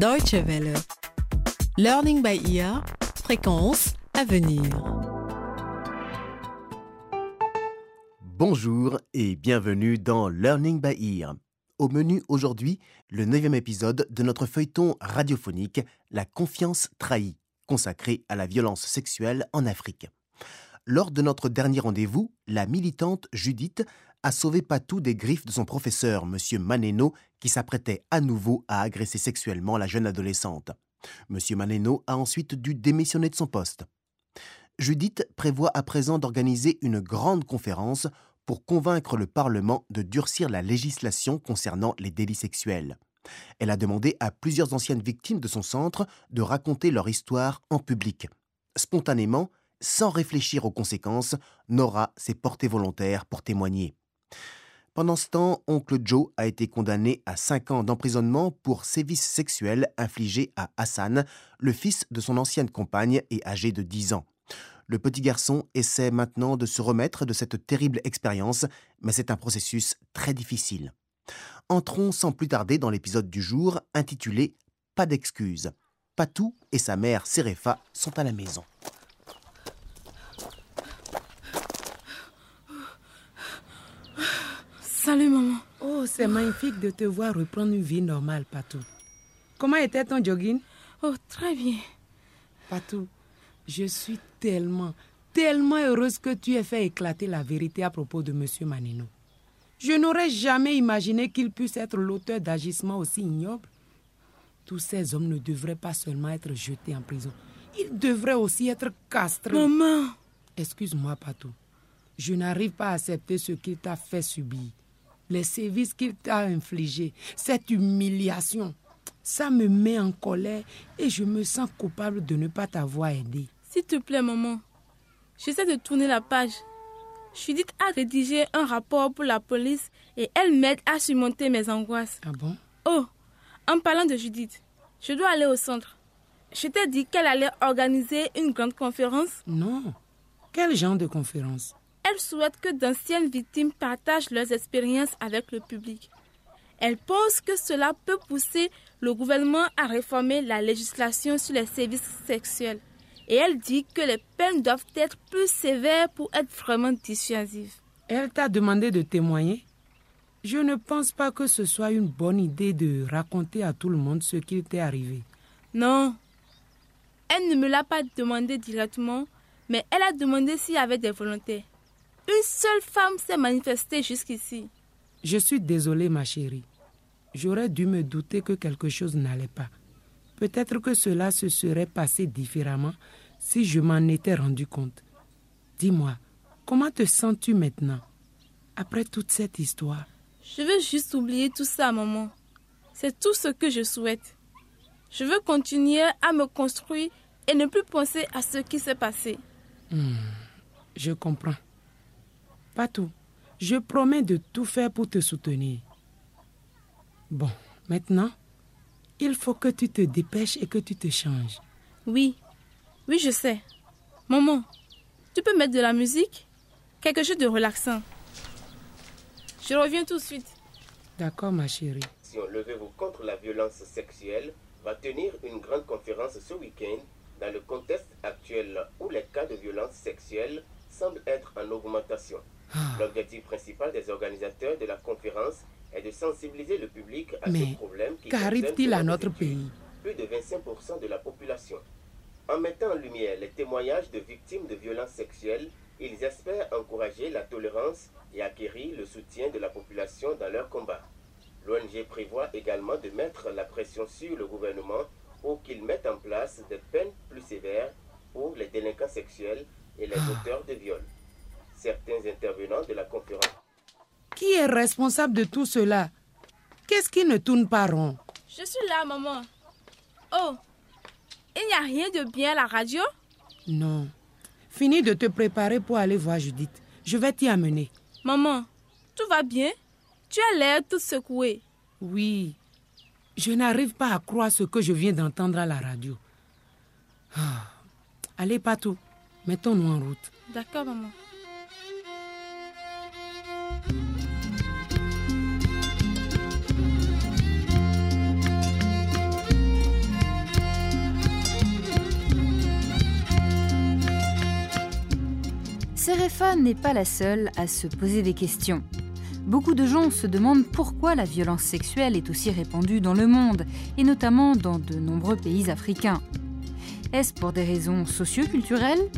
Deutsche Welle. Learning by ear. Fréquence à venir. Bonjour et bienvenue dans Learning by Ear. Au menu aujourd'hui, le neuvième épisode de notre feuilleton radiophonique La confiance trahie, consacré à la violence sexuelle en Afrique. Lors de notre dernier rendez-vous, la militante Judith a sauvé Patou des griffes de son professeur, M. Maneno, qui s'apprêtait à nouveau à agresser sexuellement la jeune adolescente. M. Maneno a ensuite dû démissionner de son poste. Judith prévoit à présent d'organiser une grande conférence pour convaincre le Parlement de durcir la législation concernant les délits sexuels. Elle a demandé à plusieurs anciennes victimes de son centre de raconter leur histoire en public. Spontanément, sans réfléchir aux conséquences, Nora s'est portée volontaire pour témoigner. Pendant ce temps, oncle Joe a été condamné à 5 ans d'emprisonnement pour sévices sexuels infligés à Hassan, le fils de son ancienne compagne et âgé de 10 ans. Le petit garçon essaie maintenant de se remettre de cette terrible expérience, mais c'est un processus très difficile. Entrons sans plus tarder dans l'épisode du jour intitulé Pas d'excuses. Patou et sa mère Serefa sont à la maison. Salut maman. Oh, c'est magnifique de te voir reprendre une vie normale, Patou. Comment était ton jogging? Oh, très bien. Patou, je suis tellement, tellement heureuse que tu aies fait éclater la vérité à propos de Monsieur Manino. Je n'aurais jamais imaginé qu'il puisse être l'auteur d'agissements aussi ignobles. Tous ces hommes ne devraient pas seulement être jetés en prison, ils devraient aussi être castrés. Maman Excuse-moi, Patou. Je n'arrive pas à accepter ce qu'il t'a fait subir. Les sévices qu'il t'a infligés, cette humiliation, ça me met en colère et je me sens coupable de ne pas t'avoir aidé. S'il te plaît, maman. J'essaie de tourner la page. Judith a rédigé un rapport pour la police et elle m'aide à surmonter mes angoisses. Ah bon? Oh, en parlant de Judith, je dois aller au centre. Je t'ai dit qu'elle allait organiser une grande conférence. Non. Quel genre de conférence? Elle souhaite que d'anciennes victimes partagent leurs expériences avec le public. Elle pense que cela peut pousser le gouvernement à réformer la législation sur les services sexuels. Et elle dit que les peines doivent être plus sévères pour être vraiment dissuasives. Elle t'a demandé de témoigner Je ne pense pas que ce soit une bonne idée de raconter à tout le monde ce qu'il t'est arrivé. Non. Elle ne me l'a pas demandé directement, mais elle a demandé s'il y avait des volontaires. Une seule femme s'est manifestée jusqu'ici. Je suis désolée, ma chérie. J'aurais dû me douter que quelque chose n'allait pas. Peut-être que cela se serait passé différemment si je m'en étais rendu compte. Dis-moi, comment te sens-tu maintenant, après toute cette histoire? Je veux juste oublier tout ça, maman. C'est tout ce que je souhaite. Je veux continuer à me construire et ne plus penser à ce qui s'est passé. Hmm, je comprends. Pas tout. Je promets de tout faire pour te soutenir. Bon, maintenant, il faut que tu te dépêches et que tu te changes. Oui, oui, je sais. Maman, tu peux mettre de la musique? Quelque chose de relaxant. Je reviens tout de suite. D'accord, ma chérie. Si on Levez-vous contre la violence sexuelle va tenir une grande conférence ce week-end dans le contexte actuel où les cas de violence sexuelle semblent être en augmentation. L'objectif principal des organisateurs de la conférence est de sensibiliser le public à Mais ce problème qui qu'arrive-t-il à notre pays? plus de 25% de la population. En mettant en lumière les témoignages de victimes de violences sexuelles, ils espèrent encourager la tolérance et acquérir le soutien de la population dans leur combat. L'ONG prévoit également de mettre la pression sur le gouvernement pour qu'il mette en place des peines plus sévères pour les délinquants sexuels et les auteurs de viols. Certains intervenants de la conférence Qui est responsable de tout cela? Qu'est-ce qui ne tourne pas rond? Je suis là, maman. Oh, il n'y a rien de bien à la radio? Non. Finis de te préparer pour aller voir Judith. Je vais t'y amener. Maman, tout va bien? Tu as l'air toute secouée. Oui. Je n'arrive pas à croire ce que je viens d'entendre à la radio. Ah. Allez, Patou, Mettons-nous en route. D'accord, maman. Serefa n'est pas la seule à se poser des questions. Beaucoup de gens se demandent pourquoi la violence sexuelle est aussi répandue dans le monde, et notamment dans de nombreux pays africains. Est-ce pour des raisons socioculturelles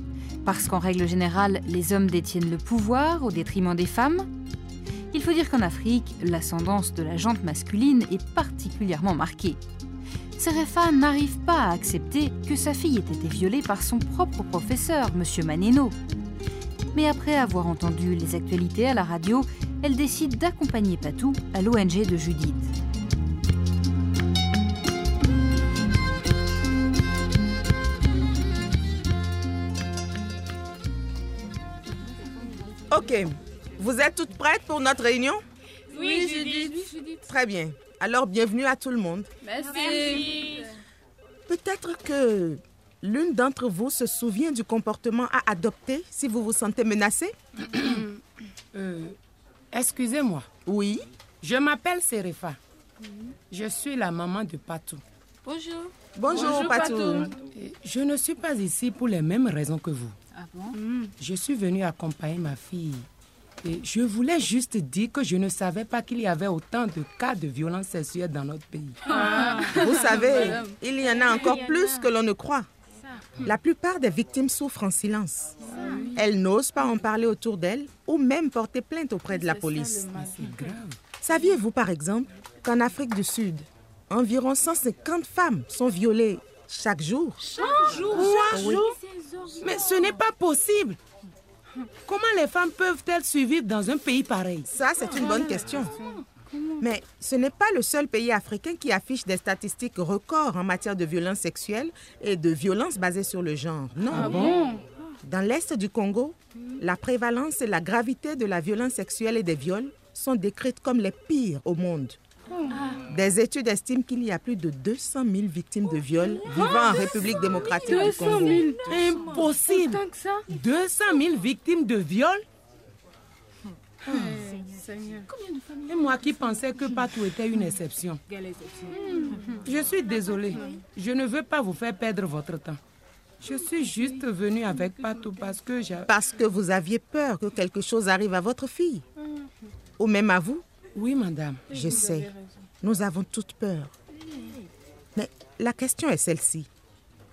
parce qu'en règle générale, les hommes détiennent le pouvoir au détriment des femmes Il faut dire qu'en Afrique, l'ascendance de la jante masculine est particulièrement marquée. Serefa n'arrive pas à accepter que sa fille ait été violée par son propre professeur, M. Maneno. Mais après avoir entendu les actualités à la radio, elle décide d'accompagner Patou à l'ONG de Judith. Ok. Vous êtes toutes prêtes pour notre réunion? Oui, Judith. Très bien. Alors, bienvenue à tout le monde. Merci. Peut-être que l'une d'entre vous se souvient du comportement à adopter si vous vous sentez menacé Euh, Excusez-moi, Oui. je m'appelle Serefa. Je suis la maman de Patou. Bonjour. Bonjour, Bonjour, Patou. Je ne suis pas ici pour les mêmes raisons que vous. Ah bon? Je suis venue accompagner ma fille. Et je voulais juste dire que je ne savais pas qu'il y avait autant de cas de violence sexuelle dans notre pays. Vous savez, il y en a encore plus que l'on ne croit. La plupart des victimes souffrent en silence. Elles n'osent pas en parler autour d'elles ou même porter plainte auprès de la police. C'est grave. Saviez-vous par exemple qu'en Afrique du Sud, environ 150 femmes sont violées chaque jour Oui. Mais ce n'est pas possible. Comment les femmes peuvent-elles survivre dans un pays pareil? Ça, c'est une bonne question. Mais ce n'est pas le seul pays africain qui affiche des statistiques records en matière de violence sexuelle et de violence basée sur le genre. Non? Dans l'Est du Congo, la prévalence et la gravité de la violence sexuelle et des viols sont décrites comme les pires au monde. Des études estiment qu'il y a plus de 200 000 victimes de viols vivant en République démocratique du Congo. Impossible. 200 000 victimes de viol. Et moi qui pensais que Patou était une exception. Je suis désolée. Je ne veux pas vous faire perdre votre temps. Je suis juste venue avec Patou parce que j'ai... Parce que vous aviez peur que quelque chose arrive à votre fille. Ou même à vous. Oui, madame. Je sais. Nous avons toutes peur. Mais la question est celle-ci.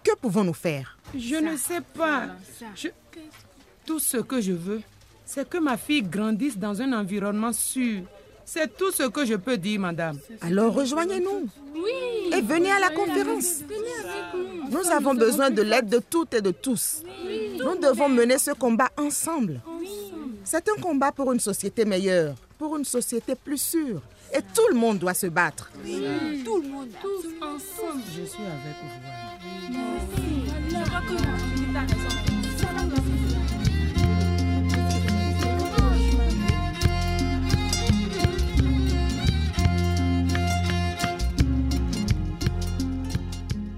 Que pouvons-nous faire? Je ne sais pas. Je- Tout ce que je veux, c'est que ma fille grandisse dans un environnement sûr. C'est tout ce que je peux dire, madame. Alors rejoignez-nous. Et venez à la conférence. Nous avons besoin de l'aide de toutes et de tous. Nous devons mener ce combat ensemble. C'est un combat pour une société meilleure, pour une société plus sûre. Et tout le monde doit se battre. Je suis avec vous.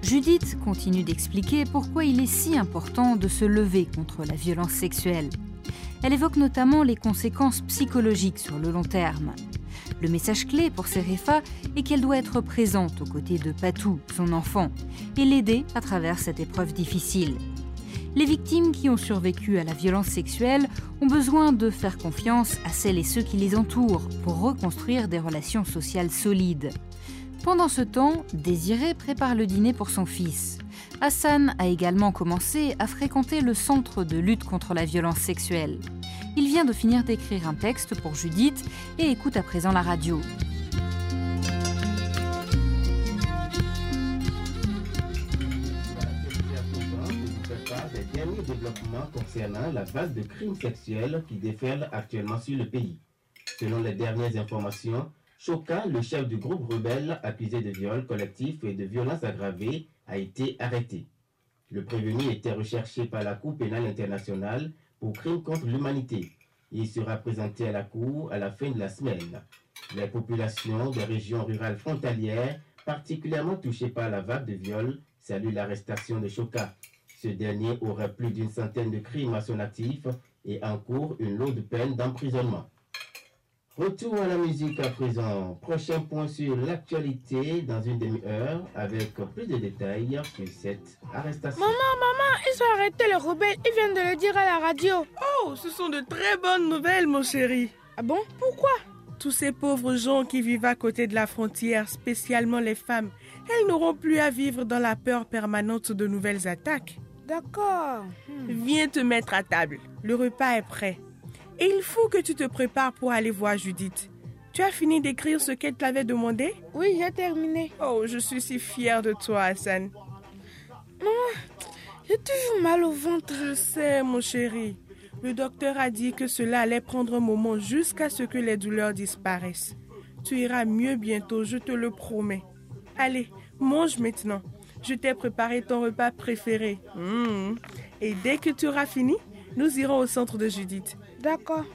Judith continue d'expliquer pourquoi il est si important de se lever contre la violence sexuelle. Elle évoque notamment les conséquences psychologiques sur le long terme. Le message clé pour Serefa est qu'elle doit être présente aux côtés de Patou, son enfant, et l'aider à travers cette épreuve difficile. Les victimes qui ont survécu à la violence sexuelle ont besoin de faire confiance à celles et ceux qui les entourent pour reconstruire des relations sociales solides. Pendant ce temps, Désiré prépare le dîner pour son fils. Hassan a également commencé à fréquenter le centre de lutte contre la violence sexuelle. Il vient de finir d'écrire un texte pour Judith et écoute à présent la radio. des derniers développements concernant la vague de crimes sexuels qui déferle actuellement sur le pays. Selon les dernières informations, Choka, le chef du groupe rebelle accusé de viol collectif et de violences aggravées, a été arrêté. Le prévenu était recherché par la Cour pénale internationale pour crimes contre l'humanité. Il sera présenté à la Cour à la fin de la semaine. Les populations des régions rurales frontalières, particulièrement touchées par la vague de viols, saluent l'arrestation de Choka. Ce dernier aurait plus d'une centaine de crimes à son actif et encourt une lourde peine d'emprisonnement. Retour à la musique à présent. Prochain point sur l'actualité dans une demi-heure avec plus de détails sur cette arrestation. Maman, maman, ils ont arrêté les rebelles. Ils viennent de le dire à la radio. Oh, ce sont de très bonnes nouvelles, mon chéri. Ah bon? Pourquoi? Tous ces pauvres gens qui vivent à côté de la frontière, spécialement les femmes, elles n'auront plus à vivre dans la peur permanente de nouvelles attaques. D'accord. Hmm. Viens te mettre à table. Le repas est prêt. Et il faut que tu te prépares pour aller voir Judith. Tu as fini d'écrire ce qu'elle t'avait demandé? Oui, j'ai terminé. Oh, je suis si fière de toi, Hassan. Maman, j'ai toujours mal au ventre. Je sais, mon chéri. Le docteur a dit que cela allait prendre un moment jusqu'à ce que les douleurs disparaissent. Tu iras mieux bientôt, je te le promets. Allez, mange maintenant. Je t'ai préparé ton repas préféré. Mmh. Et dès que tu auras fini, nous irons au centre de Judith. D'accord.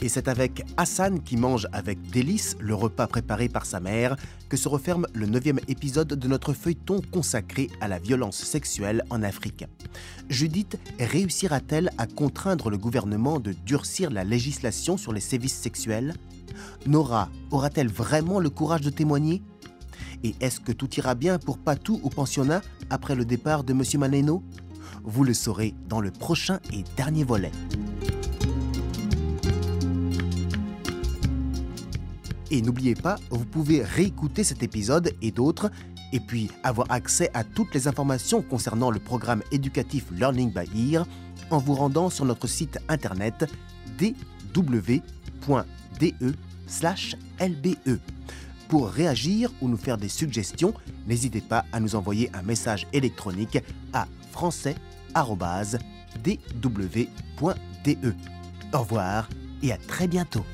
Et c'est avec Hassan qui mange avec délice le repas préparé par sa mère que se referme le neuvième épisode de notre feuilleton consacré à la violence sexuelle en Afrique. Judith réussira-t-elle à contraindre le gouvernement de durcir la législation sur les sévices sexuels? Nora aura-t-elle vraiment le courage de témoigner? Et est-ce que tout ira bien pour Patou au pensionnat après le départ de M. Maneno Vous le saurez dans le prochain et dernier volet. Et n'oubliez pas, vous pouvez réécouter cet épisode et d'autres, et puis avoir accès à toutes les informations concernant le programme éducatif Learning by Ear en vous rendant sur notre site internet dw.de/lbe. Pour réagir ou nous faire des suggestions, n'hésitez pas à nous envoyer un message électronique à français.dw.de. Au revoir et à très bientôt.